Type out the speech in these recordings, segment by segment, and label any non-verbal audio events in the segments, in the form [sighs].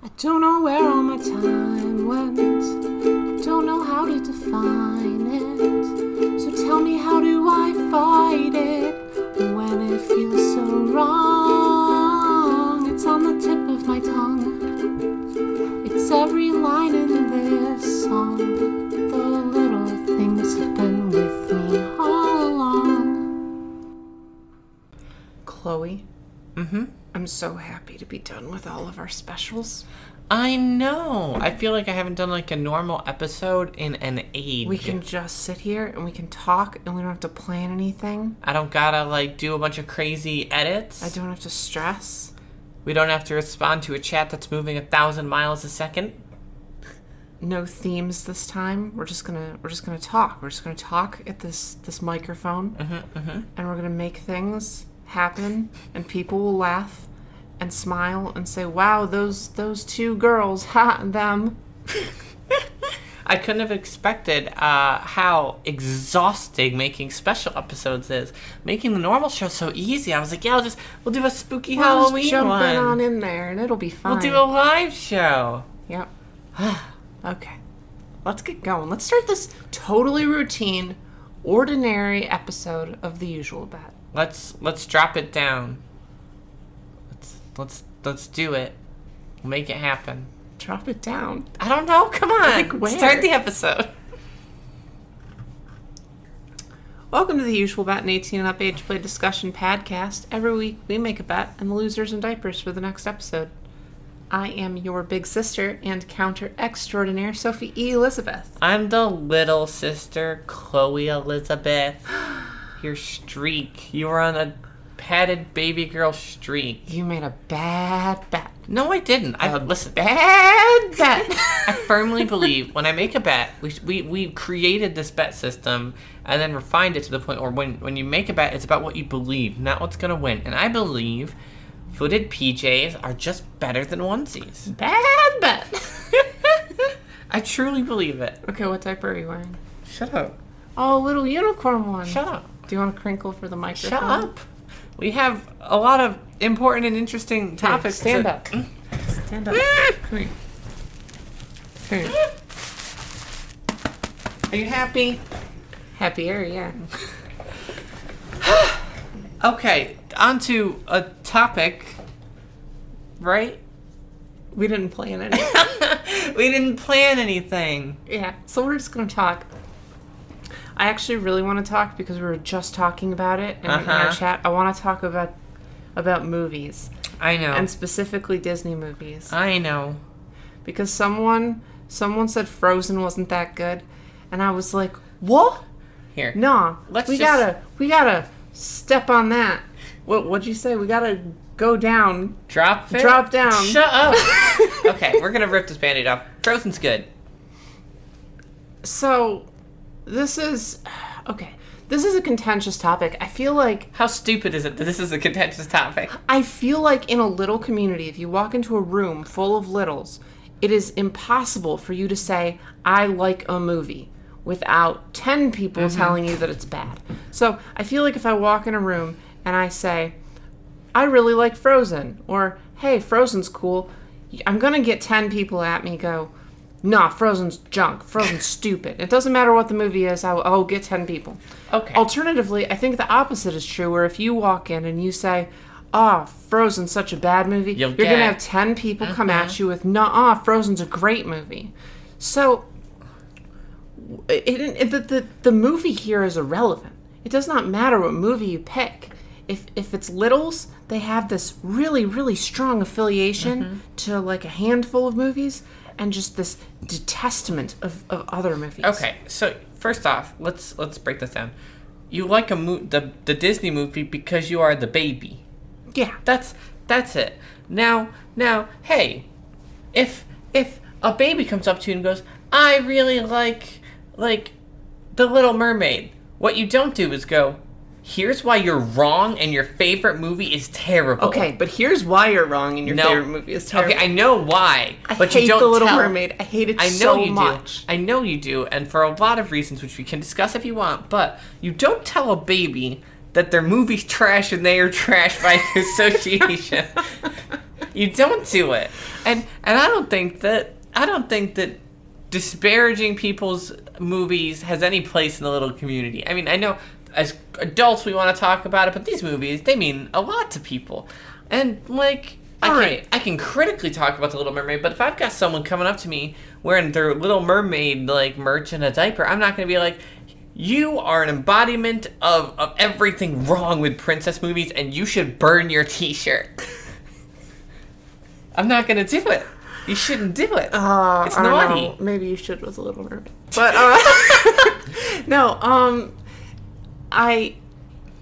I don't know where all my time went. I don't know how to define it. So tell me, how do I fight it when it feels so wrong? It's on the tip of my tongue. It's every line in this song. The little things have been with me all along. Chloe, Mm-hmm. I'm so happy to be done with all of our specials. I know. I feel like I haven't done like a normal episode in an age. We can just sit here and we can talk and we don't have to plan anything. I don't gotta like do a bunch of crazy edits. I don't have to stress. We don't have to respond to a chat that's moving a thousand miles a second. [laughs] No themes this time. We're just gonna we're just gonna talk. We're just gonna talk at this this microphone, mm-hmm, mm-hmm. and we're gonna make things happen, and people will laugh and smile and say, "Wow, those those two girls, [laughs] ha, them." [laughs] I couldn't have expected uh, how exhausting making special episodes is. Making the normal show so easy. I was like, yeah, I'll just we'll do a spooky We'll Halloween just jump one. in on in there, and it'll be fine. we'll do a live show. Yep. [sighs] okay. Let's get going. Let's start this totally routine, ordinary episode of the usual bet. Let's let's drop it down. Let's let's let's do it. We'll make it happen. Drop it down. I don't know. Come on. Like where? Start the episode. Welcome to the usual Bet and 18 and Up Age Play Discussion podcast. Every week we make a bet and the losers in diapers for the next episode. I am your big sister and counter extraordinaire, Sophie E. Elizabeth. I'm the little sister, Chloe Elizabeth. [gasps] Your streak. You were on a padded baby girl streak. You made a bad bet. No, I didn't. I had listen. Bad bet. [laughs] I firmly believe when I make a bet, we, we, we created this bet system and then refined it to the point where when, when you make a bet, it's about what you believe, not what's going to win. And I believe footed PJs are just better than onesies. bad bet. [laughs] I truly believe it. okay, what diaper are you wearing? Shut up. Oh, little unicorn one. Shut up. Do you want to crinkle for the microphone? Shut up. We have a lot of important and interesting topics. stand to- up. Stand up. Mm. Mm. Come here. Come here. Are you happy? Happier, yeah. [sighs] Okay, on to a topic, right? We didn't plan it. [laughs] we didn't plan anything. yeah, so we're just gonna talk. I actually really want to talk because we were just talking about it in, in our Uh-huh. chat. I want to talk about about movies I know. and specifically Disney movies I know. because someone someone said Frozen wasn't that good, and I was like, what? Here. Nah, Let's we just- gotta we gotta step on that. What what'd you say? We gotta go down. Drop it. Drop down. Shut up. [laughs] okay, we're gonna rip this band-aid off. Frozen's good. So, this is [sighs] okay. This is a contentious topic. I feel like How stupid is it that this is a contentious topic? [sighs] I feel like in a little community, if you walk into a room full of littles, it is impossible for you to say I like a movie without 10 people mm-hmm. telling you that it's bad. So, I feel like if I walk in a room and I say I really like Frozen or hey, Frozen's cool, I'm going to get 10 people at me go Nah, Frozen's junk. Frozen's [laughs] stupid. It doesn't matter what the movie is. I'll, I'll get 10 people. Okay. Alternatively, I think the opposite is true, where if you walk in and you say, "Ah, Frozen's such a bad movie," You'll you're gonna have ten people come at you with, "Nah, Frozen's a great movie." So, it, it, the, the the movie here is irrelevant. It does not matter what movie you pick. If if it's littles, they have this really really strong affiliation mm-hmm. to like a handful of movies, and just this detestment of, of other movies. Okay, so first off, let's let's break this down. You like a mo- the the Disney movie because you are the baby. Yeah. That's that's it. Now now, hey, if if a baby comes up to you and goes, "I really like like the Little Mermaid," what you don't do is go, "Here's why you're wrong, and your favorite movie is terrible." Okay, but here's why you're wrong and your No. favorite movie is terrible. Okay, I know why, I but hate you don't the Little tell. Mermaid. I hate it I know so you much. do. I know you do, and for a lot of reasons, which we can discuss if you want. But you don't tell a baby that their movie's trash and they are trash by [laughs] association. you don't do it. And and I don't think that I don't think that disparaging people's movies has any place in the little community. I mean, I know as adults we want to talk about it, but these movies they mean a lot to people. And like I can, right. I can critically talk about the Little Mermaid, but if I've got someone coming up to me wearing their Little Mermaid like merch and a diaper, I'm not going to be like, "You are an embodiment of of everything wrong with princess movies, and you should burn your T-shirt." [laughs] I'm not going to do it. You shouldn't do it. Uh, it's naughty. know. Maybe you should with a Little Mermaid. But uh, [laughs] no, um, I,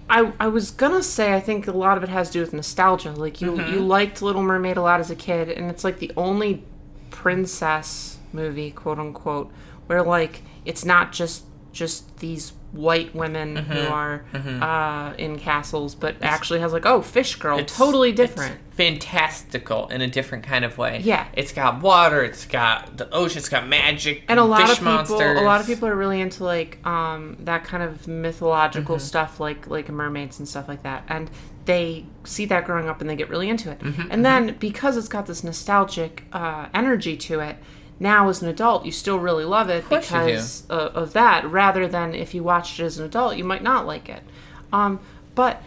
I, I was gonna say I think a lot of it has to do with nostalgia. Like you, Mm-hmm. you liked Little Mermaid a lot as a kid, and it's like the only princess movie, quote unquote, where like it's not just just these white women Mm-hmm. who are uh, in castles, but actually has like oh fish girl, It's- totally it's different. fantastical in a different kind of way. Yeah. It's got water, it's got the ocean, it's got magic, and a lot of people monsters. a lot of people are really into like um that kind of mythological Mm-hmm. stuff like like mermaids and stuff like that and they see that growing up and they get really into it Mm-hmm, and then because it's got this nostalgic uh, energy to it now as an adult you still really love it do. because uh, of that rather than if you watched it as an adult you might not like it um but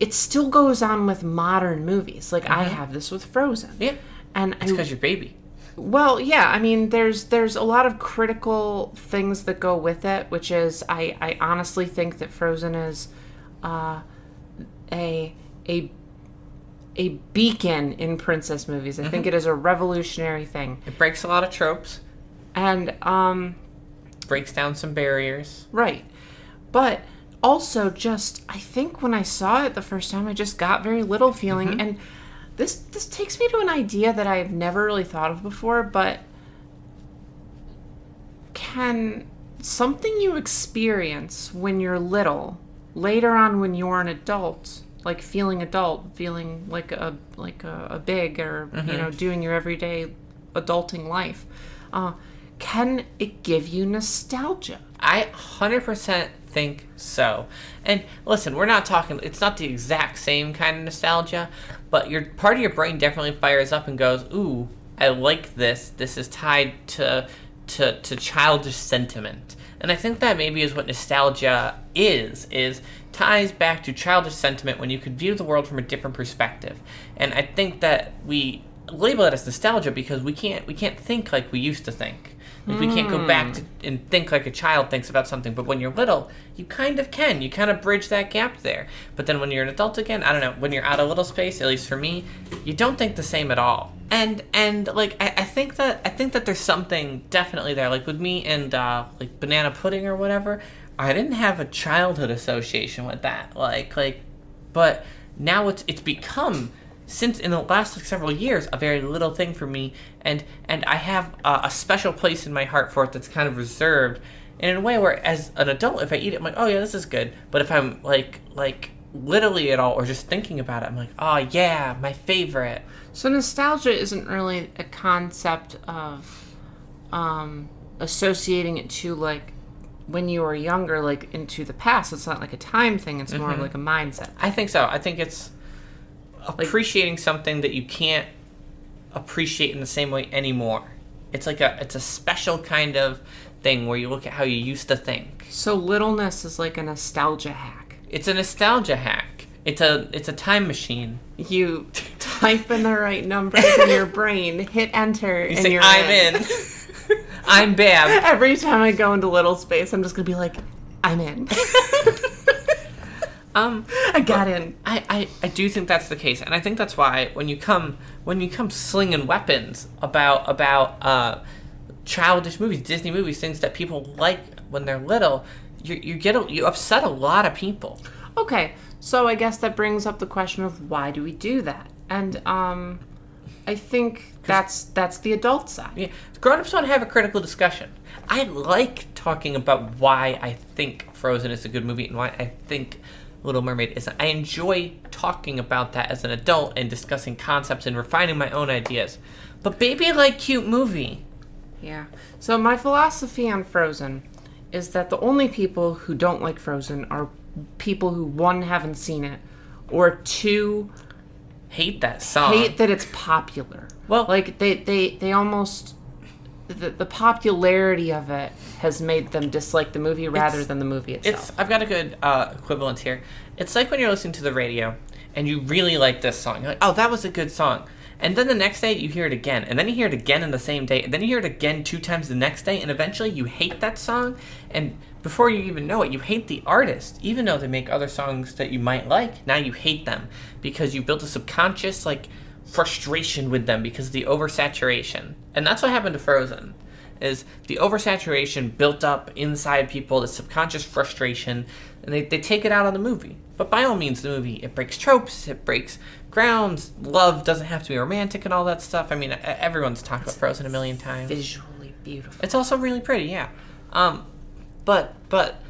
it still goes on with modern movies like i have this with frozen Mm-hmm. Yeah. and It's because you're baby. well, yeah, I mean, there's there's a lot of critical things that go with it, which is I, I honestly think that Frozen is uh, a a a beacon in princess movies. I think it is a revolutionary thing, It breaks a lot of tropes, and um, breaks down some barriers. right, but also just I think when I saw it the first time, I just got very little feeling, and this this takes me to an idea that I've never really thought of before, but can something you experience when you're little later on when you're an adult like feeling adult feeling like a like a, a big or you know doing your everyday adulting life uh, can it give you nostalgia I 100% think so. And listen, we're not talking, it's not the exact same kind of nostalgia, but your part of your brain definitely fires up and goes, ooh, I like this. This is tied to, to, to childish sentiment. And I think that maybe is what nostalgia is, is ties back to childish sentiment when you could view the world from a different perspective. And I think that we label it as nostalgia because we can't we can't think like we used to think. Like we can't go back to, and think like a child thinks about something. But when you're little, you kind of can. You kind of bridge that gap there. But then when you're an adult again, I don't know. When you're out of little space, at least for me, you don't think the same at all. And and like I, I think that I think that there's something definitely there. Like with me and uh, like banana pudding or whatever, I didn't have a childhood association with that. Like like, but now it's it's become since in the last like, several years a very little thing for me and and i have uh, a special place in my heart for it that's kind of reserved and in a way where as an adult if i eat it i'm like oh yeah this is good but if i'm like like literally at all or just thinking about it i'm like oh yeah my favorite so nostalgia isn't really a concept of um, associating it to like when you were younger like into the past it's not like a time thing it's more of like a mindset i think so i think it's appreciating something that you can't appreciate in the same way anymore it's like a it's a special kind of thing where you look at how you used to think So littleness is like a nostalgia hack. It's a nostalgia hack. It's a it's a time machine. You type in the right numbers in your brain, hit enter, You and say you're I'm in. [laughs] I'm Bam. Every time I go into little space, I'm just gonna be like, I'm in. [laughs] Um, I got in. I, I I do think that's the case, and I think that's why when you come when you come slinging weapons about about uh, childish movies, Disney movies, things that people like when they're little, you you get a, you upset a lot of people. Okay, so I guess that brings up the question of why do we do that? And um, I think that's that's the adult side. Yeah, grown-ups want to have a critical discussion. I like talking about why I think Frozen is a good movie and why I think Little Mermaid isn't. I enjoy talking about that as an adult and discussing concepts and refining my own ideas. But baby, like cute movie. Yeah. So my philosophy on Frozen is that the only people who don't like Frozen are people who one haven't seen it, or two hate that song. hate that it's popular. Well- like they they they almost the, the popularity of it has made them dislike the movie rather than the movie itself. It's I've got a good uh, equivalent here. It's like when you're listening to the radio and you really like this song. You're like, oh, that was a good song. And then the next day you hear it again, and then you hear it again in the same day, and then you hear it again two times the next day, and eventually you hate that song. And before you even know it, you hate the artist, even though they make other songs that you might like. Now you hate them because you built a subconscious like frustration with them because of the oversaturation. And that's what happened to Frozen is the oversaturation built up inside people, the subconscious frustration, and they, they take it out on the movie. But by all means, the movie, it breaks tropes, it breaks grounds, love doesn't have to be romantic and all that stuff. I mean, everyone's talked about Frozen a million times. visually beautiful. It's also really pretty, yeah. Um, but, but,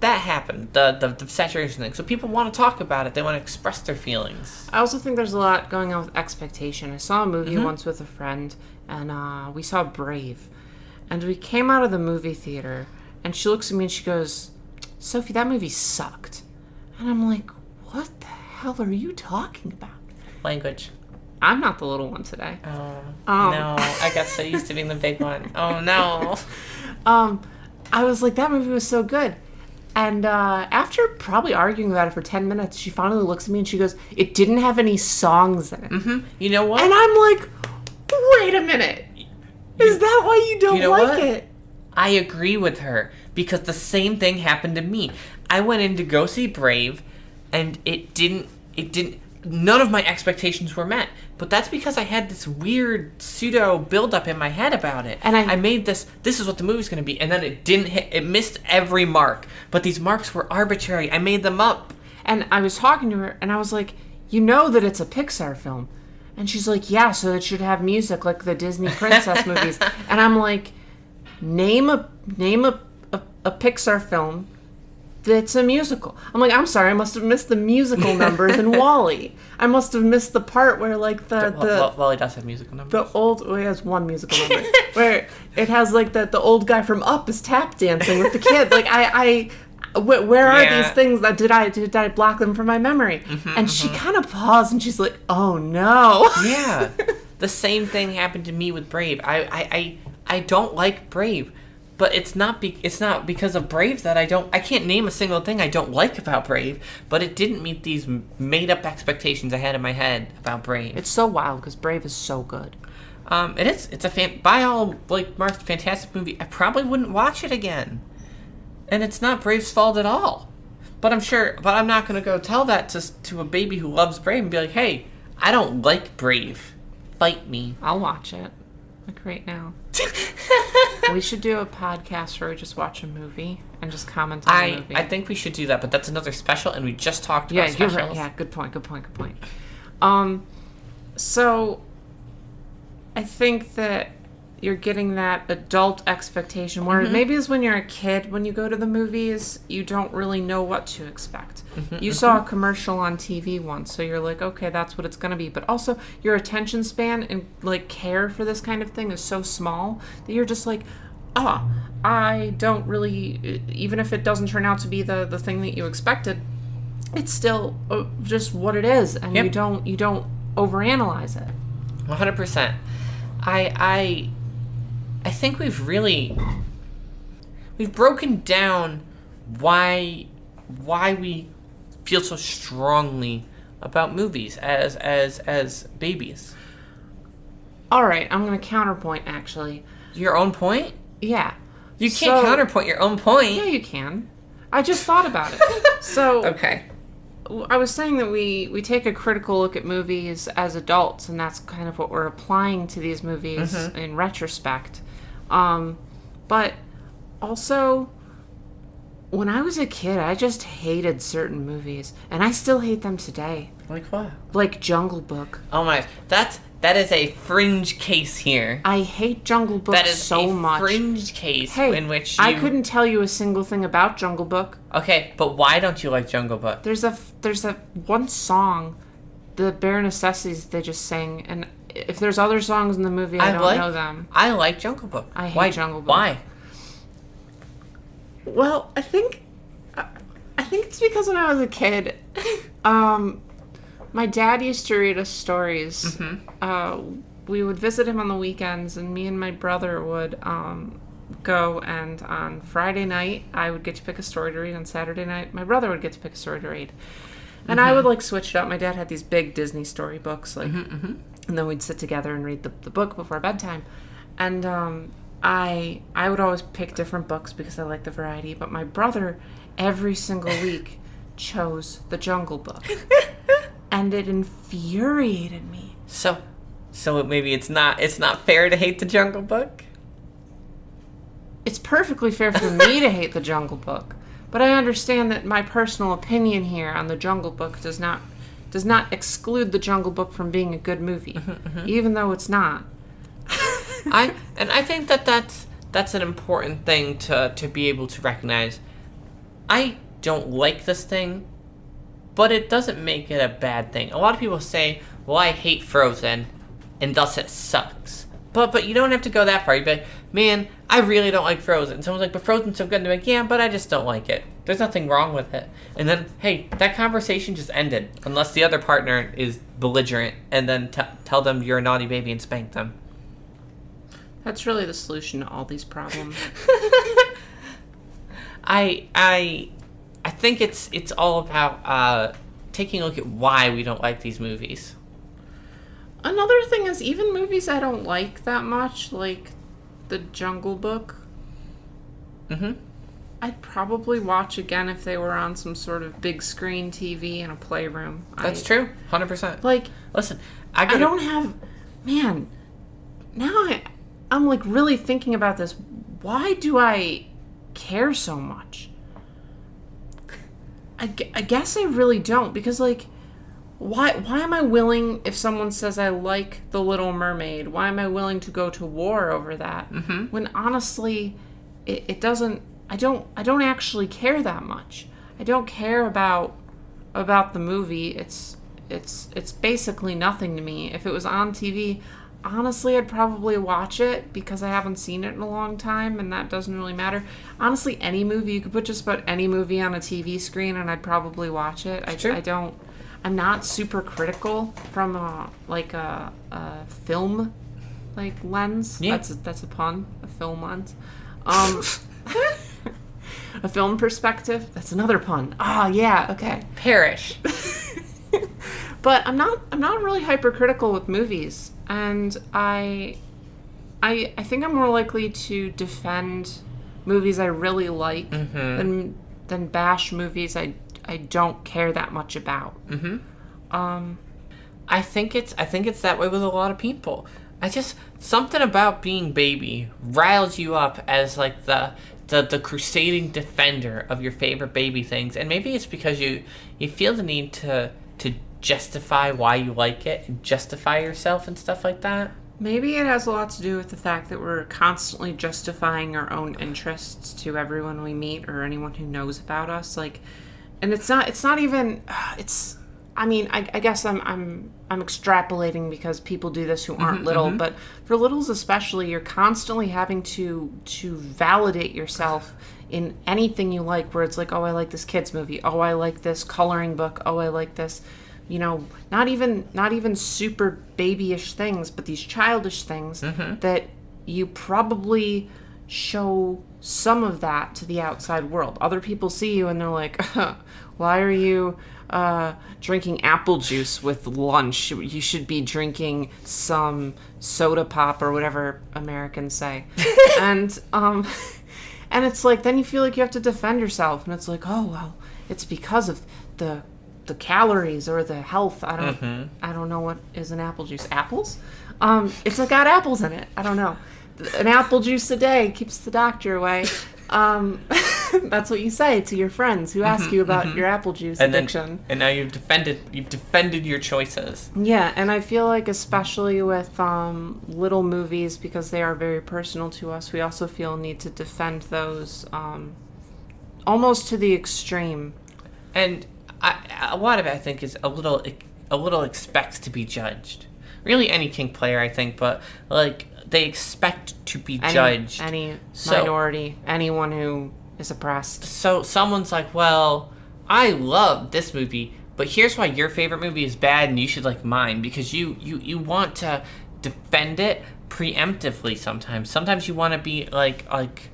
that happened, the, the, the saturation thing. So people want to talk about it, they want to express their feelings. I also think there's a lot going on with expectation. I saw a movie Mm-hmm. once with a friend, and uh, we saw Brave, and we came out of the movie theater, and she looks at me and she goes, "Sophie, that movie sucked," and I'm like, "What the hell are you talking about?" Language. I'm not the little one today. Oh, Um. no. I got so used to being the big one. Oh, no. [laughs] Um, I was like, that movie was so good. And uh, after probably arguing about it for 10 minutes, she finally looks at me and she goes, It didn't have any songs in it. You know what? And I'm like, Wait a minute. Is that why you don't You know like what? it? I agree with her because the same thing happened to me. I went in to go see Brave, and it didn't. It didn't. None of my expectations were met. But that's because I had this weird pseudo buildup in my head about it. And I- I made this. This is what the movie's going to be, and then it didn't hit. It missed every mark. But these marks were arbitrary. I made them up. And I was talking to her and I was like, You know that it's a Pixar film. And she's like, Yeah, so it should have music like the Disney princess [laughs] movies. And I'm like, Name a name a, a, a Pixar film that's a musical. I'm like, I'm sorry, I must have missed the musical [laughs] numbers in WALL-E. I must have missed the part where like the the well, well, does have musical numbers. the old well, it has one musical number [laughs] where it has like that the old guy from Up is tap dancing with the kid. Like I I. Wh- where are Yeah. these things that did I did I block them from my memory? Mm-hmm, and she kind of paused and she's like, "Oh no!" [laughs] Yeah. the same thing happened to me with Brave. I I, I, I don't like Brave. But it's not be- it's not because of Brave that I don't I can't name a single thing I don't like about Brave, but it didn't meet these made up expectations I had in my head about Brave. It's so wild because Brave is so good. Um it is it's a fan by all like marks fantastic movie. I probably wouldn't watch it again. And it's not Brave's fault at all. But I'm sure but I'm not going to go tell that to to a baby who loves Brave and be like, "Hey, I don't like Brave. Fight me." I'll watch it like right now. [laughs] we should do a podcast where we just watch a movie and just comment on the I, movie. I think we should do that, but that's another special, and we just talked about yeah, you're specials. right. Yeah, good point. Good point. Good point. Um, so I think that you're getting that adult expectation where maybe it's when you're a kid when you go to the movies you don't really know what to expect. You saw a commercial on tv once so you're like okay that's what it's going to be. But also your attention span and like care for this kind of thing is so small that you're just like ah i don't really even if it doesn't turn out to be the the thing that you expected it's still uh, just what it is and you don't you don't overanalyze it. 100%. I I I think we've really we've broken down why why we feel so strongly about movies as as as babies. all right i'm going to counterpoint actually Your own point? yeah You can't So- counterpoint your own point. yeah you can i just thought about it [laughs] so Okay. I was saying that we we take a critical look at movies as adults, and that's kind of what we're applying to these movies mm-hmm. in retrospect. Um, but also, when I was a kid, I just hated certain movies, and I still hate them today, Like what? like Jungle Book. Oh my, that's that is a fringe case here. I hate Jungle Book That is so a much. fringe case Hey, in which you, I couldn't tell you a single thing about Jungle Book. Okay, but why don't you like Jungle Book? There's a there's a one song, the Bare Necessities they just sang, and if there's other songs in the movie, I, don't like, know them. I like Jungle Book. I hate why, Jungle Book. Why? Well, I think I- I think it's because when I was a kid, um, My dad used to read us stories. Mm-hmm. Uh, we would visit him on the weekends, and me and my brother would um, go. And on Friday night, I would get to pick a story to read. On Saturday night, my brother would get to pick a story to read. And I would Mm-hmm. like switch it up. My dad had these big Disney story books, like, Mm-hmm, and then we'd sit together and read the, the book before bedtime. And um, I I would always pick different books because I like the variety. But my brother, every single [laughs] week, chose the Jungle Book, [laughs] and it infuriated me. So, so maybe it's not it's not fair to hate the Jungle Book. It's perfectly fair for me to hate the Jungle Book, but I understand that my personal opinion here on the Jungle Book does not does not exclude the Jungle Book from being a good movie, mm-hmm, mm-hmm. even though it's not. I and I think that that's that's an important thing to to be able to recognize. I don't like this thing, but it doesn't make it a bad thing. A lot of people say, "Well, I hate Frozen, and thus it sucks." But but you don't have to go that far. Like, "Man, I really don't like Frozen." Someone's like, "But Frozen's so good." And they're like, "Yeah, but I just don't like it. There's nothing wrong with it." And then, hey, that conversation just ended, unless the other partner is belligerent, and then t- tell them you're a naughty baby and spank them. That's really the solution to all these problems. [laughs] I I I think it's it's all about uh, taking a look at why we don't like these movies. Another thing is even movies I don't like that much, like the Jungle Book, hmm I'd probably watch again if they were on some sort of big screen TV in a playroom. That's I, true, hundred percent. Like Listen, I, I gotta- don't have man, now I I'm like really thinking about this. Why do I care so much? I, I guess I really don't because like why why am I willing if someone says I like The Little Mermaid? Why am I willing to go to war over that? Mm-hmm. When honestly, it, it doesn't. I don't. I don't actually care that much. I don't care about about the movie. It's it's it's basically nothing to me. If it was on TV, honestly, I'd probably watch it because I haven't seen it in a long time, and that doesn't really matter. Honestly, any movie you could put just about any movie on a TV screen, and I'd probably watch it. I. I don't. I'm not super critical from a like a, a film like lens. Yeah. That's a, that's a pun. A film lens. Um, [laughs] a film perspective. That's another pun. Ah, yeah. Okay. perish. [laughs] but I'm not I'm not really hypercritical with movies, and I I I think I'm more likely to defend movies I really like than than bash movies I I don't care that much about. Um, I think it's I think it's that way with a lot of people. I just something about being baby riles you up as like the the, the crusading defender of your favorite baby things, and maybe it's because you you feel the need to to justify why you like it and justify yourself and stuff like that. Maybe it has a lot to do with the fact that we're constantly justifying our own interests to everyone we meet or anyone who knows about us. Like, and it's not. It's not even. [sighs] It's. I mean, I, I guess I'm. I'm. I'm extrapolating because people do this who mm-hmm, aren't little, mm-hmm. but for littles especially, you're constantly having to to validate yourself in anything you like. Where it's like, oh, I like this kids movie. Oh, I like this coloring book. Oh, I like this you know not even not even super babyish things but these childish things mm-hmm. that you probably show some of that to the outside world. Other people see you and they're like [laughs] why are you uh, drinking apple juice with lunch? You should be drinking some soda pop or whatever americans say. [laughs] And um and it's like then you feel like you have to defend yourself and it's like oh well it's because of the the calories or the health. I don't i don't know what is an apple juice. Apples? Um it's got apples in it. I don't know an apple juice a day keeps the doctor away um [laughs] that's what you say to your friends who ask you about your apple juice And addiction then and now you've defended you've defended your choices. yeah, and I feel like especially with um, little movies because they are very personal to us, we also feel a need to defend those um, almost to the extreme. and I, a lot of it I think is a little a little expects to be judged. Really, any kink player, I think, but like they expect to be Any, judged. any So- minority, anyone who is oppressed. so someone's like, "Well, I love this movie, but here's why your favorite movie is bad and you should like mine because you you you want to defend it preemptively sometimes. Sometimes you want to be like like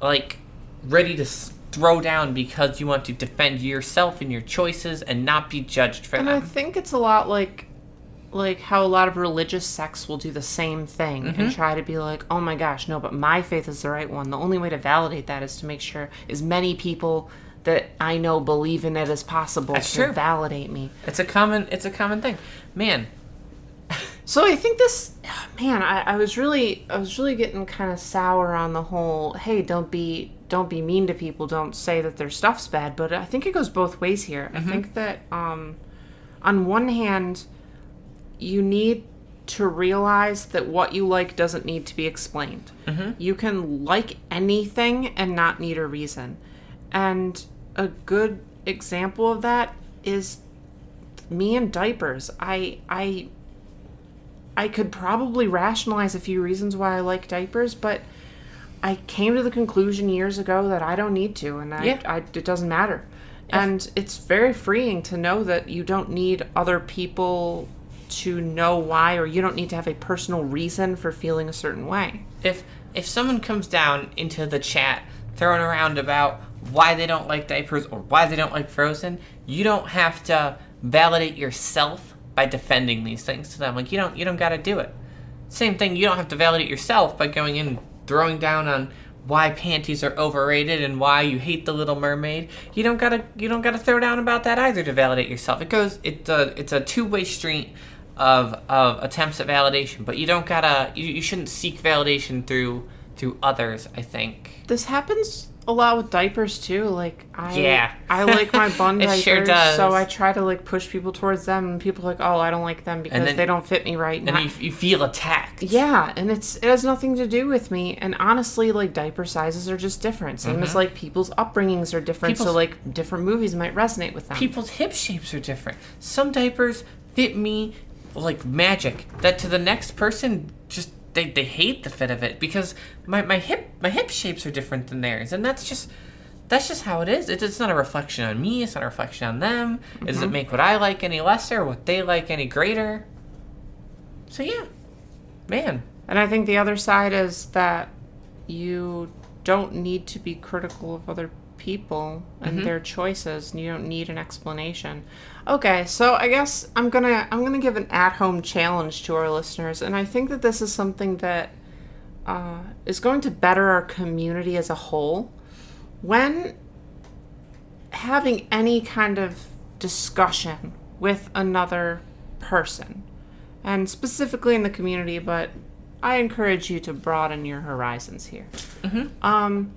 like ready to s- throw down because you want to defend yourself and your choices and not be judged for And I think it's a lot like like how a lot of religious sects will do the same thing Mm-hmm. and try to be like, "Oh my gosh, no, but my faith is the right one." The only way to validate that is to make sure as many people that I know believe in it as possible That's to true. validate me. It's a common it's a common thing. Man, So I think this, man, I, I was really, I was really getting kind of sour on the whole. Hey, don't be, don't be mean to people. Don't say that their stuff's bad. But I think it goes both ways here. I think that, um, on one hand, you need to realize that what you like doesn't need to be explained. Mm-hmm. You can like anything and not need a reason. And a good example of that is me and diapers. I I I could probably rationalize a few reasons why I like diapers, but I came to the conclusion years ago that I don't need to, and I, Yeah. I it doesn't matter. And it's very freeing to know that you don't need other people to know why, or you don't need to have a personal reason for feeling a certain way. if if someone comes down into the chat throwing around about why they don't like diapers or why they don't like frozen you don't have to validate yourself by defending these things to them. Like you don't you don't got to do it. Same thing you don't have to validate yourself by going in and throwing down on why panties are overrated and why you hate the little mermaid. You don't gotta you don't gotta throw down about that either to validate yourself. It goes it's a it's a two-way street of of attempts at validation but you don't gotta you, you shouldn't seek validation through through others i think This happens a lot with diapers too. Like I, Yeah. I like my [laughs] bun It diapers, sure does. so I try to like push people towards them, and people are like, oh, I don't like them because then- they don't fit me right. and you, you feel attacked Yeah, and it's it has nothing to do with me. And honestly, like diaper sizes are just different. Same as like people's upbringings are different. so Mm-hmm. Like different movies might resonate with them. people's hip shapes are different. Some diapers fit me like magic. That to the next person, just they, they hate the fit of it because my, my hip my hip shapes are different than theirs, and that's just that's just how it is. It, it's not a reflection on me. It's not a reflection on them. It does it mm-hmm. make what I like any lesser, what they like any greater. So yeah, man. and I think the other side is that you don't need to be critical of other people and Mm-hmm. their choices, and you don't need an explanation. Okay, so I guess I'm gonna I'm gonna give an at-home challenge to our listeners, and I think that this is something that uh, is going to better our community as a whole. When having any kind of discussion with another person, and specifically in the community, but I encourage you to broaden your horizons here. Um,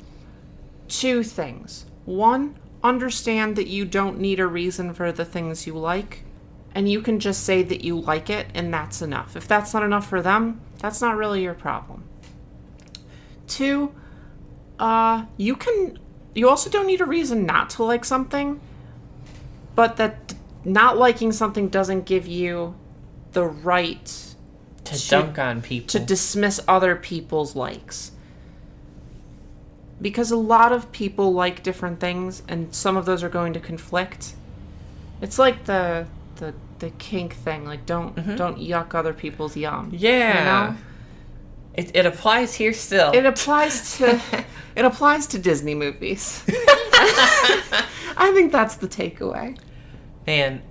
two things. One, understand that you don't need a reason for the things you like, and you can just say that you like it, and that's enough. If that's not enough for them, that's not really your problem. Two, uh, you can. You also don't need a reason not to like something, but that not liking something doesn't give you the right To To- dunk on people. to dismiss other people's likes. Because a lot of people like different things and some of those are going to conflict. It's like the the the kink thing, like don't mm-hmm. don't yuck other people's yum. you yeah. know? It, it applies here still. It applies to [laughs] it applies to Disney movies. [laughs] I think that's the takeaway. Man,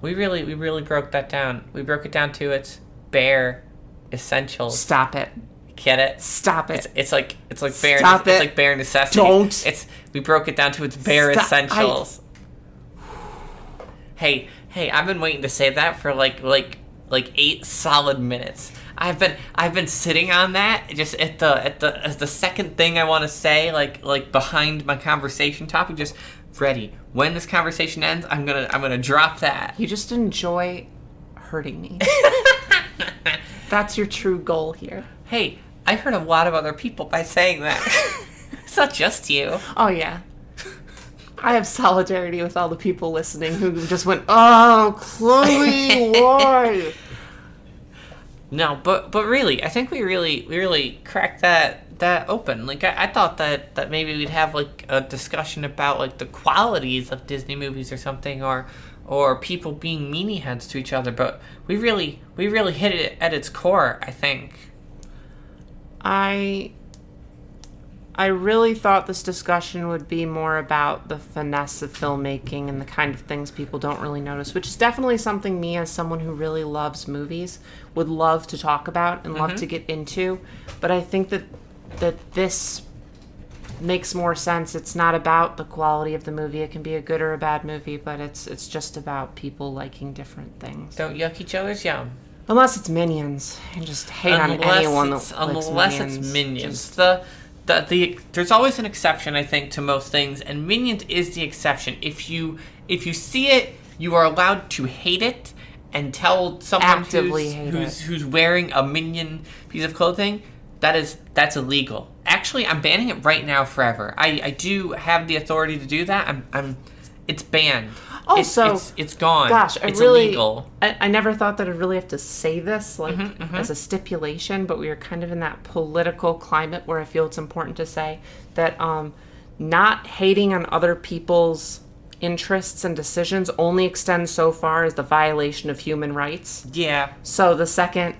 we really we really broke that down. We broke it down to its bare essentials. Stop it. Get it? Stop it. It's, it's like it's like bare Stop it's it. like bare necessity. Don't. It's we broke it down to its bare Stop- essentials. Hey, hey, I've been waiting to say that for like like like eight solid minutes. I've been I've been sitting on that just at the at the as the second thing I want to say like like behind my conversation topic just ready. When this conversation ends, I'm gonna I'm gonna drop that. You just enjoy hurting me. [laughs] [laughs] That's your true goal here. Hey, I hurt a lot of other people by saying that. [laughs] it's not just you. Oh yeah. I have solidarity with all the people listening who just went, "Oh, Chloe, why?" [laughs] No, but but really, I think we really we really cracked that that open. Like I, I thought that that maybe we'd have like a discussion about like the qualities of Disney movies or something, or or people being meanie heads to each other, but we really we really hit it at its core, I think. I I really thought this discussion would be more about the finesse of filmmaking and the kind of things people don't really notice, which is definitely something me as someone who really loves movies would love to talk about and love mm-hmm. to get into. But I think that that this makes more sense. It's not about the quality of the movie. It can be a good or a bad movie, but it's it's just about people liking different things. Don't yuck each other's yum. Unless it's Minions, and just hate on anyone that likes unless Minions. it's minions. Just- The, the the there's always an exception, I think, to most things, and minions is the exception. If you if you see it, you are allowed to hate it and tell someone Actively who's who's, who's wearing a minion piece of clothing. That is that's illegal. Actually, I'm banning it right now forever. I, I do have the authority to do that. I'm I'm it's banned. It's- Also, it's, it's gone. Gosh, I it's really, illegal. I, I never thought that I'd really have to say this like Mm-hmm, as a stipulation, but we are kind of in that political climate where I feel it's important to say that um, not hating on other people's interests and decisions only extends so far as the violation of human rights. Yeah. So the second,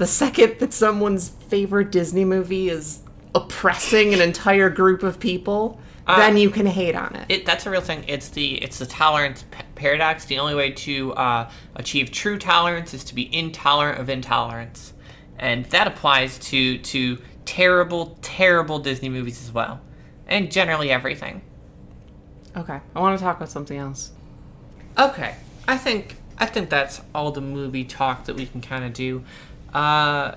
the second that someone's favorite Disney movie is oppressing an entire group of people, then you can hate on it. It, that's a real thing. It's the it's the tolerance p- paradox. The only way to uh, achieve true tolerance is to be intolerant of intolerance, and that applies to to terrible, terrible Disney movies as well, and generally everything. Okay, I want to talk about something else. Okay, I think I think that's all the movie talk that we can kind of do, uh,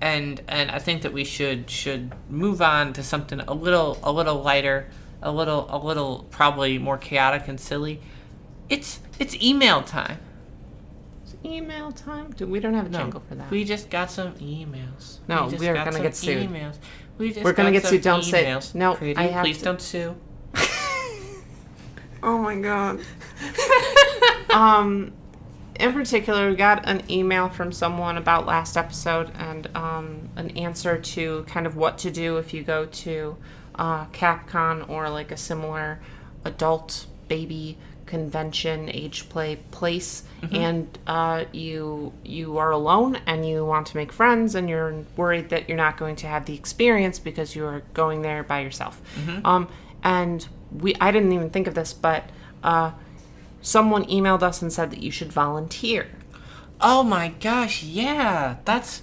and and I think that we should should move on to something a little a little lighter, a little a little probably more chaotic and silly. It's it's email time. Email time? Do we don't have a jingle for that? We just got some emails. No, just we are gonna get sued. Emails. We just We're gonna get sued. Don't say- no, Pretty, I have please to- don't sue. [laughs] oh my god. [laughs] um, in particular, we got an email from someone about last episode and um, an answer to kind of what to do if you go to uh, Capcom or like a similar adult baby convention age play place and uh, you you are alone and you want to make friends and you're worried that you're not going to have the experience because you are going there by yourself. Um, and we I didn't even think of this but uh, someone emailed us and said that you should volunteer Oh my gosh, yeah, that's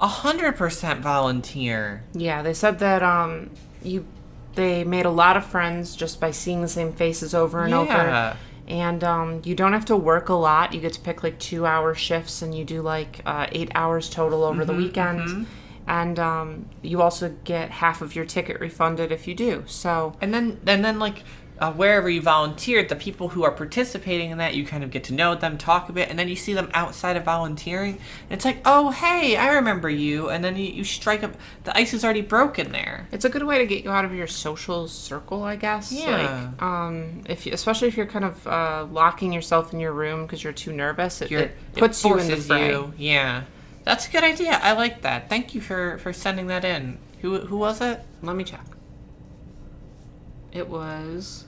a hundred percent volunteer. Yeah, they said that um you they made a lot of friends just by seeing the same faces over and Yeah. over. And um, you don't have to work a lot. You get to pick like two hour shifts and you do like uh, eight hours total over Mm-hmm, the weekend. And um, you also get half of your ticket refunded if you do. So And then, and then, like uh, wherever you volunteered, the people who are participating in that, you kind of get to know them, talk a bit, and then you see them outside of volunteering. And it's like, oh hey, I remember you. And then you, you strike up. The ice is already broken there. it's a good way to get you out of your social circle, I guess. Yeah. Like, um, if you, especially if you're kind of uh, locking yourself in your room because you're too nervous, it, it puts you in the forces fray. you. Yeah, that's a good idea. I like that. Thank you for for sending that in. Who who was it? Let me check. It was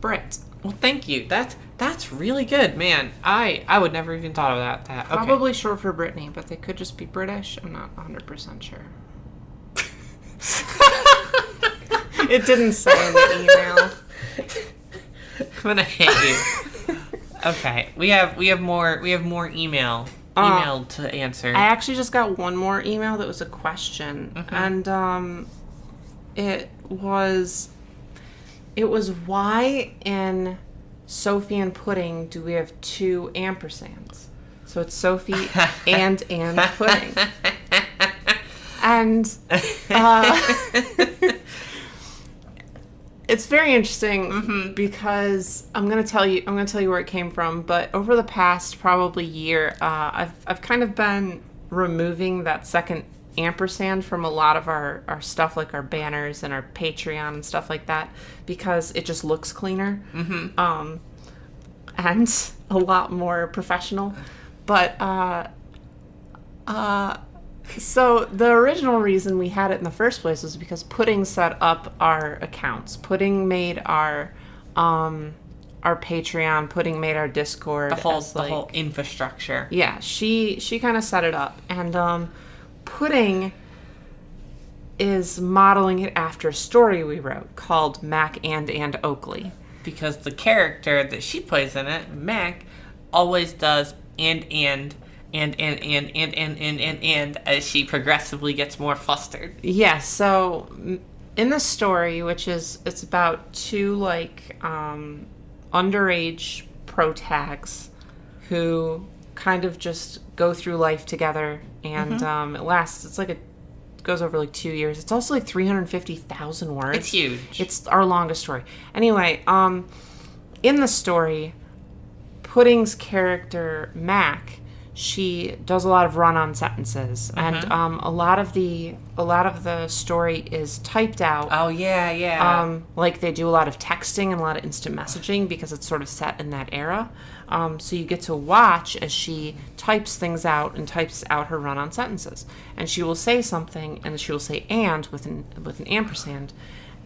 Brit. Well, thank you. That's that's really good, man. I I would never even thought of that. That okay. Probably short for Brittany, but they could just be British. I'm not 100% sure. [laughs] it didn't say in the email. I'm gonna hit you. okay, we have we have more we have more email Uh, email to answer. I actually just got one more email that was a question, and um, it was it was why in Sophie and Pudding do we have two ampersands? So it's Sophie [laughs] and and Pudding, and [laughs] uh, it's very interesting because I'm gonna tell you I'm gonna tell you where it came from. But over the past probably year, uh, I've I've kind of been removing that second ampersand from a lot of our our stuff, like our banners and our Patreon and stuff like that, because it just looks cleaner, mm-hmm. um, and [laughs] a lot more professional. But uh, uh, so the original reason we had it in the first place was because Pudding set up our accounts. Pudding made our um, our Patreon, Pudding made our Discord. The whole as, the like- whole infrastructure. yeah, she she kind of set it up, and um, Pudding is modeling it after a story we wrote called Mac and and Oakley. because the character that she plays in it, Mac, always does and and and and and and and and and, and as she progressively gets more flustered. Yeah, so in the story, which is it's about two like um, underage pro tags who kind of just go through life together, and um, it lasts. It's like a goes over like two years. It's also like three hundred fifty thousand words. It's huge. It's our longest story. Anyway, um, in the story, Pudding's character Mac, she does a lot of run-on sentences, and um, a lot of the a lot of the story is typed out. oh yeah, yeah. Um, like they do a lot of texting and a lot of instant messaging because it's sort of set in that era. Um, so you get to watch as she types things out and types out her run-on sentences, and she will say something, and she will say "and" with an with an ampersand,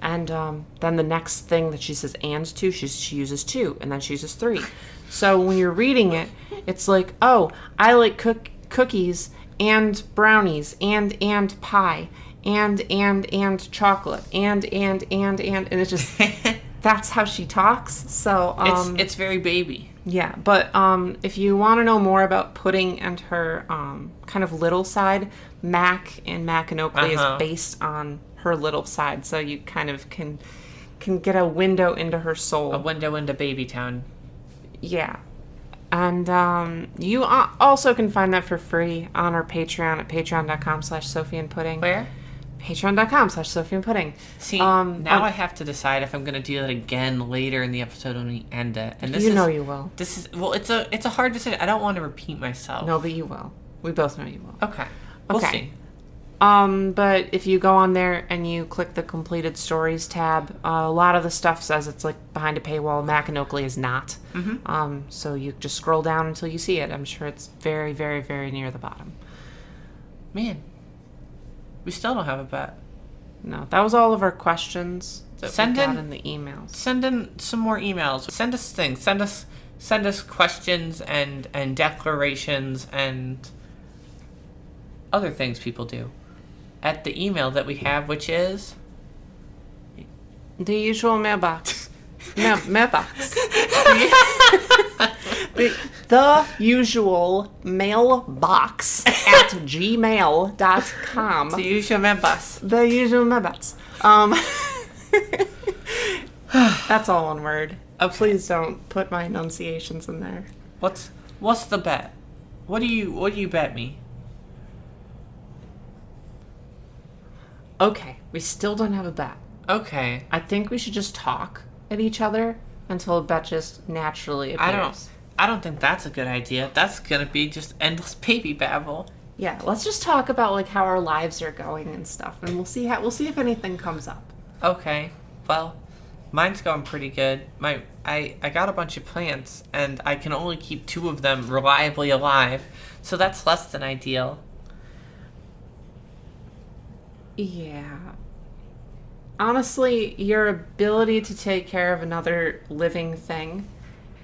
and um, then the next thing that she says "and" to, she she uses two, and then she uses three. So when you're reading it, it's like, oh, I like cook cookies and brownies and and pie and and and chocolate and and and and and it's just [laughs] that's how she talks. So um, it's it's very baby. yeah, but um, if you want to know more about Pudding and her um, kind of little side, Mac and Mac and Oakley Uh-huh. is based on her little side, so you kind of can can get a window into her soul. A window into Baby Town. Yeah. And um, you also can find that for free on our Patreon at patreon.com slash Sophie and Pudding. Where? Patreon.com slash Sophie and Pudding. See, Um, now uh, I have to decide if I'm gonna do that again later in the episode when we end it. And this You is, know you will. This is well, it's a it's a hard decision. I don't want to repeat myself. No, but you will. We both know you will. Okay. We'll Okay. see. Um, but if you go on there and you click the completed stories tab, uh, a lot of the stuff says it's like behind a paywall. Mac and Oakley is not. Mm-hmm. Um, so you just scroll down until you see it. I'm sure it's very, very, very near the bottom. Man, we still don't have a bet. No, that was all of our questions that Send we got in- in the emails. Send in some more emails. Send us things. Send us send us questions and and declarations and other things people do at the email that we have, which is The usual mailbox. [laughs] Mail, mailbox. [laughs] the, the usual mailbox at gmail.com. the usual members. The usual mailbox. Um, [laughs] that's all one word. Okay. Please don't put my enunciations in there. What's what's the bet? What do you what do you bet me? Okay, we still don't have a bet. Okay. I think we should just talk at each other until a bet just naturally appears. I don't I don't think that's a good idea. That's gonna be just endless [laughs] baby babble. Yeah, let's just talk about like how our lives are going and stuff, and we'll see how we'll see if anything comes up. Okay. Well, mine's going pretty good. My I I got a bunch of plants and I can only keep two of them reliably alive. So that's less than ideal. Yeah. Honestly, your ability to take care of another living thing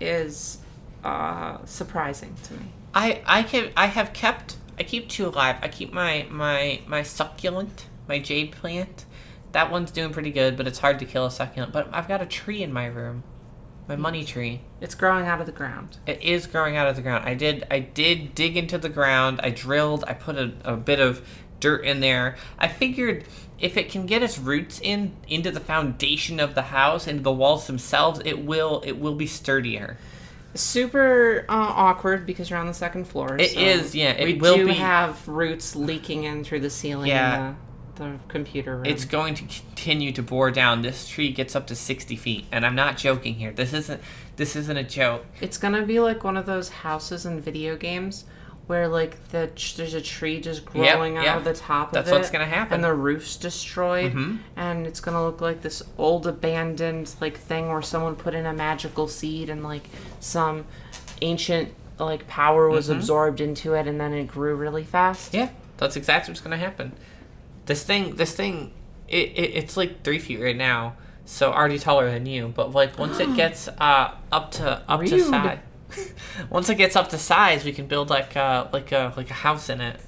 is uh, surprising to me. I I can I have kept I keep two alive. I keep my my my succulent, my jade plant. That one's doing pretty good, but it's hard to kill a succulent. But I've got a tree in my room. My money tree. It's growing out of the ground. It is growing out of the ground. I did I did dig into the ground. I drilled. I put a, a bit of dirt in there. I figured if it can get its roots in into the foundation of the house and the walls themselves, it will it will be sturdier. Super uh, awkward because you're on the second floor. It so is, yeah, it we will do be- have roots leaking in through the ceiling Yeah. the, the computer room. It's going to continue to bore down. This tree gets up to sixty feet, and I'm not joking here. This isn't this isn't a joke. It's gonna be like one of those houses in video games where like the there's a tree just growing out yeah. of the top That's of it. what's gonna happen. And the roof's destroyed, Mhm. and it's gonna look like this old abandoned like thing where someone put in a magical seed and like some ancient like power was absorbed into it, and then it grew really fast. Mm-hmm. Yeah, that's exactly what's gonna happen. This thing, this thing, it, it it's like three feet right now. so already taller than you. But like once it [gasps] gets uh up to up to Rude. size, [laughs] once it gets up to size, we can build like uh like a like a house in it,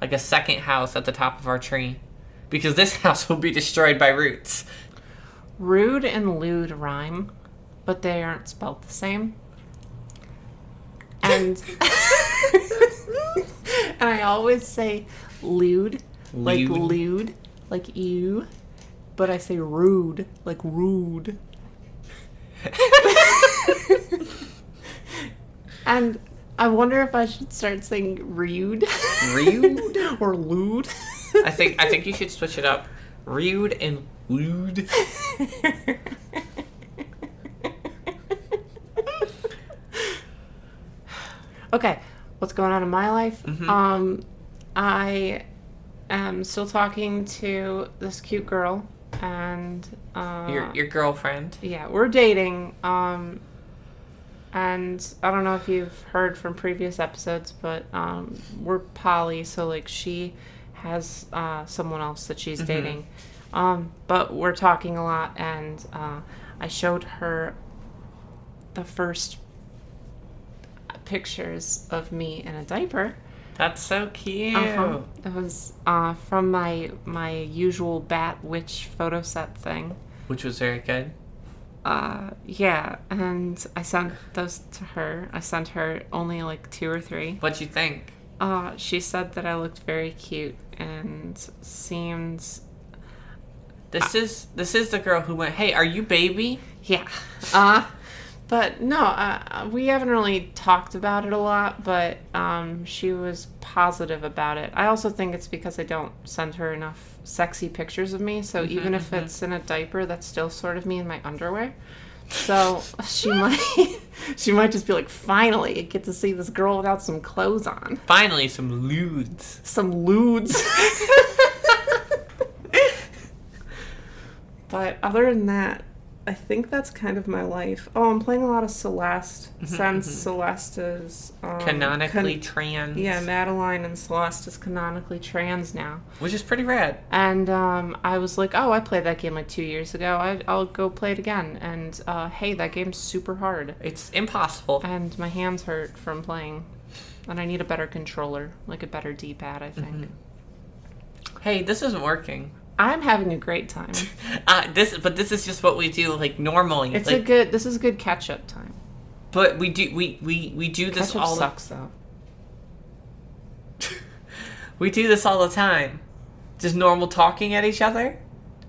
like a second house at the top of our tree, because this [laughs] house will be destroyed by roots. Rude and lewd rhyme, but they aren't spelled the same. And [laughs] and I always say lewd, like Lewd. lewd, like you, but I say rude, like rude. And I wonder if I should start saying rude Rude. [laughs] or lewd. I think I think you should switch it up. Rude and lewd. [laughs] okay, what's going on in my life? Mm-hmm. Um, I am still talking to this cute girl, and uh, Your your girlfriend. yeah, we're dating. Um, and I don't know if you've heard from previous episodes, but um, we're poly, so like she has uh, someone else that she's dating. Um, but we're talking a lot, and uh, I showed her the first pictures of me in a diaper. That's so cute. Uh-huh. It was uh, from my my usual bat witch photo set thing. Which was very good. Uh, yeah, and I sent those to her. I sent her only like two or three. What'd you think? Uh, she said that I looked very cute and seemed, This is this is the girl who went, "Hey, are you baby?" yeah. Uh, but no, uh, we haven't really talked about it a lot, but um, she was positive about it. I also think it's because I don't send her enough sexy pictures of me, so even if it's in a diaper, that's still sort of me in my underwear. So [laughs] she [laughs] might [laughs] she might just be like, finally, I get to see this girl without some clothes on. Finally, some lewds. Some lewds. but other than that, I think that's kind of my life. Oh, I'm playing a lot of Celeste since Celeste is um, Canonically con- trans. yeah, Madeline and Celeste is canonically trans now. Which is pretty rad. And um, I was like, oh, I played that game like two years ago. I, I'll go play it again. And uh, hey, that game's super hard. It's impossible. And my hands hurt from playing. And I need a better controller, like a better D pad, I think. Hey, this isn't working. I'm having a great time. [laughs] Uh, this, but this is just what we do, like normally. It's like, a good, this is good catch up time. but we do we we we do this up all. the- sucks though. [laughs] We do this all the time. Just normal talking at each other.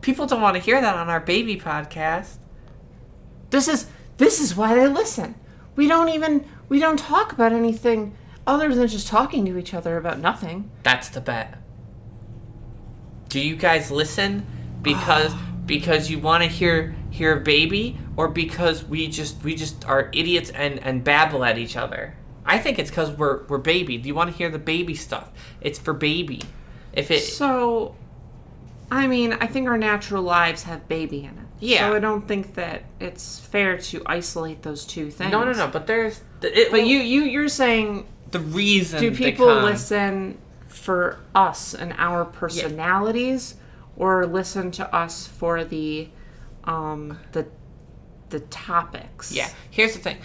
People don't want to hear that on our baby podcast. This is, this is why they listen. We don't even, we don't talk about anything other than just talking to each other about nothing. That's the bet. Do you guys listen because [sighs] because you want to hear hear baby or because we just we just are idiots and and babble at each other? I think it's cuz we're we're baby. Do you want to hear the baby stuff? It's for baby. If it So, I mean, I think our natural lives have baby in it. Yeah. So I don't think that it's fair to isolate those two things. No, no, no, but there's it, But you, you, you're saying, the reason do people listen for us and our personalities, or listen to us for the, um, the, the topics? Yeah. Here's the thing.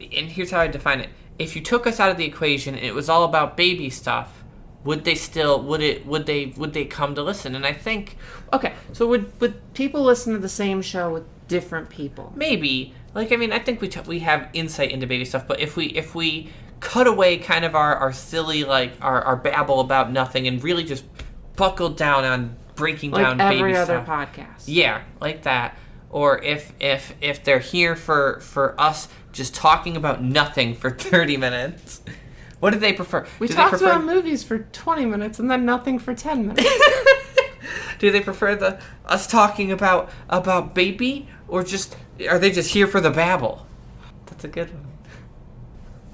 And here's how I define it. If you took us out of the equation and it was all about baby stuff, would they still would it would they would they come to listen? And I think Okay. So would would people listen to the same show with different people? maybe like I mean I think we t- we have insight into baby stuff, but if we if we cut away kind of our, our silly like our, our babble about nothing and really just buckled down on breaking Like down every baby other stuff. podcast. Yeah, like that. Or if if if they're here for for us just talking about nothing for [laughs] 30 minutes. What do they prefer? We do talked prefer, about movies for 20 minutes and then nothing for 10 minutes. [laughs] Do they prefer the us talking about about baby or just are they just here for the babble? That's a good one.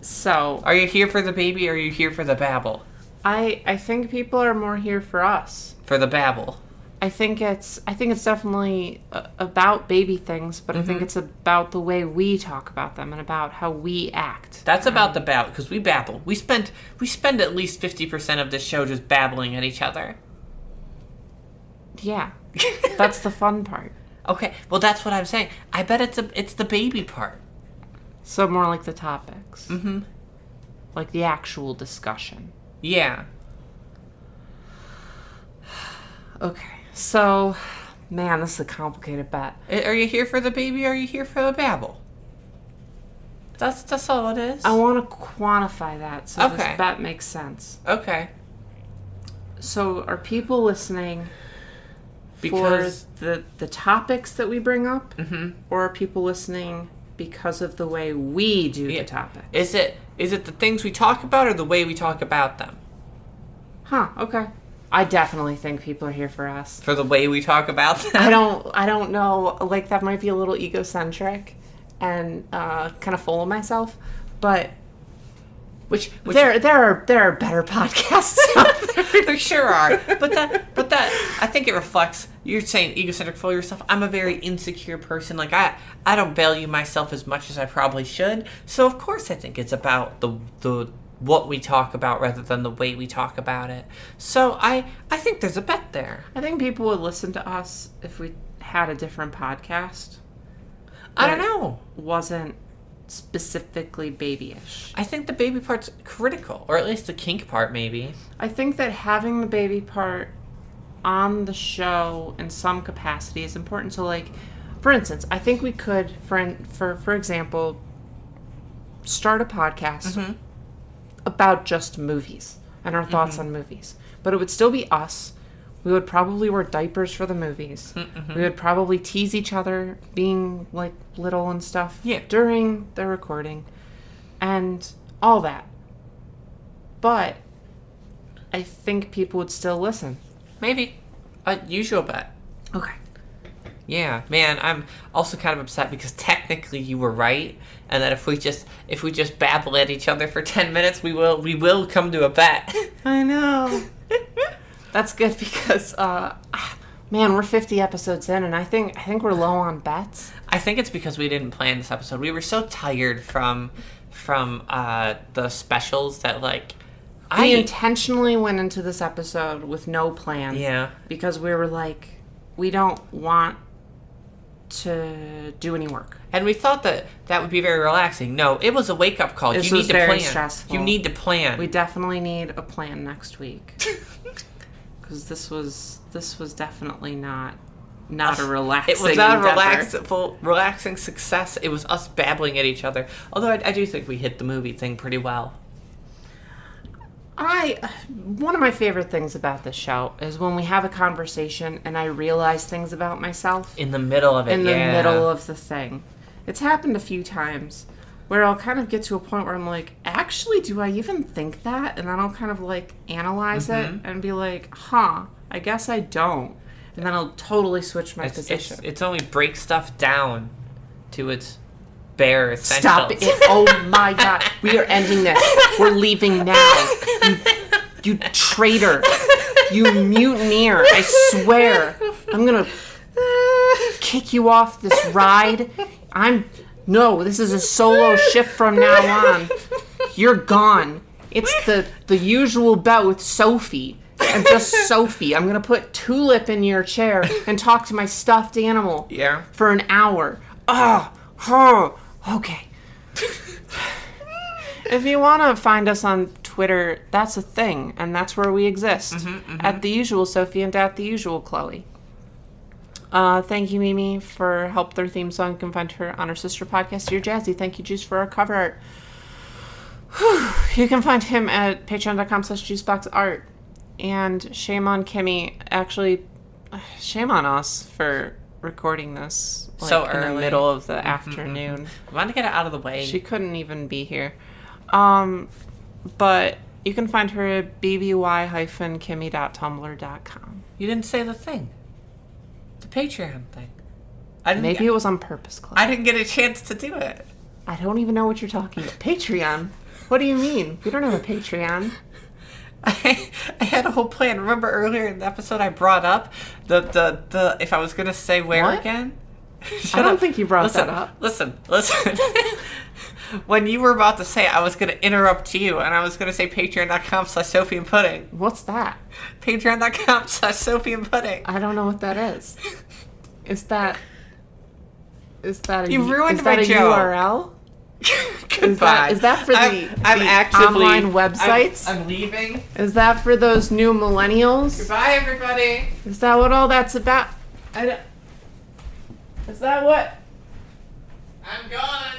So, Are you here for the baby or are you here for the babble? I I think people are more here for us. For the babble. I think it's I think it's definitely uh, about baby things, but I think Mm-hmm. it's about the way we talk about them and about how we act. That's about the babble because we babble. We spent we spend at least 50% of this show just babbling at each other. Yeah. [laughs] That's the fun part. Okay, well that's what I'm saying. I bet it's a it's the baby part. So more like the topics. Mm-hmm. Like the actual discussion. Yeah. [sighs] Okay. So, man, this is a complicated bet. Are you here for the baby? Or are you here for the babble? That's that's all it is. I want to quantify that so Okay. this bet makes sense. Okay. So, are people listening Because for the the topics that we bring up, Mhm. or are people listening because of the way we do Yeah. the topic? is it is it the things we talk about or the way we talk about them? Huh. Okay. I definitely think people are here for us. For the way we talk about them. I don't. I don't know. Like that might be a little egocentric, and uh, kind of full of myself, but. Which, which there, there are there are better [laughs] podcasts out [laughs] there. there sure are. But that, but that, I think it reflects. You're saying egocentric, full yourself. I'm a very insecure person. Like I, I don't value myself as much as I probably should. So of course, I think it's about the the what we talk about rather than the way we talk about it. So I, I think there's a bet there. I think people would listen to us if we had a different podcast. I don't know. Wasn't specifically babyish. I think the baby part's critical, or at least the kink part, maybe. I think that having the baby part on the show in some capacity is important. So, like, for instance, I think we could, for for for example, start a podcast Mm-hmm. about just movies and our thoughts on movies. But it would still be us. We would probably wear diapers for the movies. Mm-hmm. We would probably tease each other being like little and stuff Yeah. during the recording and all that. But I think people would still listen. Maybe a usual bet. Okay. Yeah, man, I'm also kind of upset because technically you were right, and that if we just if we just babble at each other for ten minutes, we will we will come to a bet. I know. [laughs] That's good [laughs] because uh ah, man, we're 50 episodes in and I think I think we're low on bets. I think it's because we didn't plan this episode. We were so tired from from uh the specials that like I we intentionally went into this episode with no plan. yeah Because we were like, we don't want to do any work. and we thought that that would be very relaxing. No, it was a wake up call. This you was need to very plan. stressful. You need to plan. We definitely need a plan next week. [laughs] Because this was this was definitely not not a relaxing. It was not a relaxing, relaxing success. It was us babbling at each other. Although I, I do think we hit the movie thing pretty well. I one of my favorite things about this show is when we have a conversation and I realize things about myself In the middle of it, in the yeah. middle of the thing. It's happened a few times where I'll kind of get to a point where I'm like, actually, do I even think that? And then I'll kind of like analyze it mm-hmm. and be like, huh, I guess I don't. And then I'll totally switch my It's, position. it's, it's only break stuff down to its bare essentials. Stop it. Oh my [laughs] god. We are ending this. We're leaving now. You, you traitor. You mutineer. I swear. I'm gonna kick you off this ride. I'm no, this is a solo shift from now on. You're gone. It's the the usual bout with Sophie. And just [laughs] Sophie. I'm gonna put Tulip in your chair and talk to my stuffed animal Yeah. for an hour. Oh, oh, okay. if you want to find us on Twitter, that's a thing, and that's where we exist. Mm-hmm, mm-hmm. At the usual Sophie and at the usual Chloe. Uh, thank you, Mimi, for help our theme song. You can find her on her sister podcast, Dear Jazzy. Thank you, Juice, for our cover art. Whew. [sighs] You can find him at patreon.com slash juiceboxart. And shame on Kimmy. Actually, [sighs] shame on us for recording this like, So in the early. Mm-hmm, middle of the afternoon. I want to get it out of the way. She couldn't even be here. Um, but you can find her at bby-kimmy.tumblr.com. you didn't say the thing. Patreon thing. I didn't. Maybe it was on purpose, Chloe. I didn't get a chance to do it. I don't even know what you're talking about. Patreon? What do you mean? We don't have a Patreon. [laughs] I, I had a whole plan. Remember earlier in the episode I brought up the the, the if I was gonna say where What? again? [laughs] Shut I don't up. think you brought listen, that up. Listen, listen. [laughs] when you were about to say, it, I was gonna interrupt you, and I was gonna say Patreon.com slash Sophie and Pudding. What's that? Patreon.com slash Sophie and Pudding. I don't know what that is. Is that Is that a, You ruined is my that a joke. URL? [laughs] Goodbye. is that for the- I'm, I'm the actively online websites? I'm, I'm leaving. Is that for those new millennials? Goodbye, everybody. Is that what all that's about? I don't, is that what? I'm gone.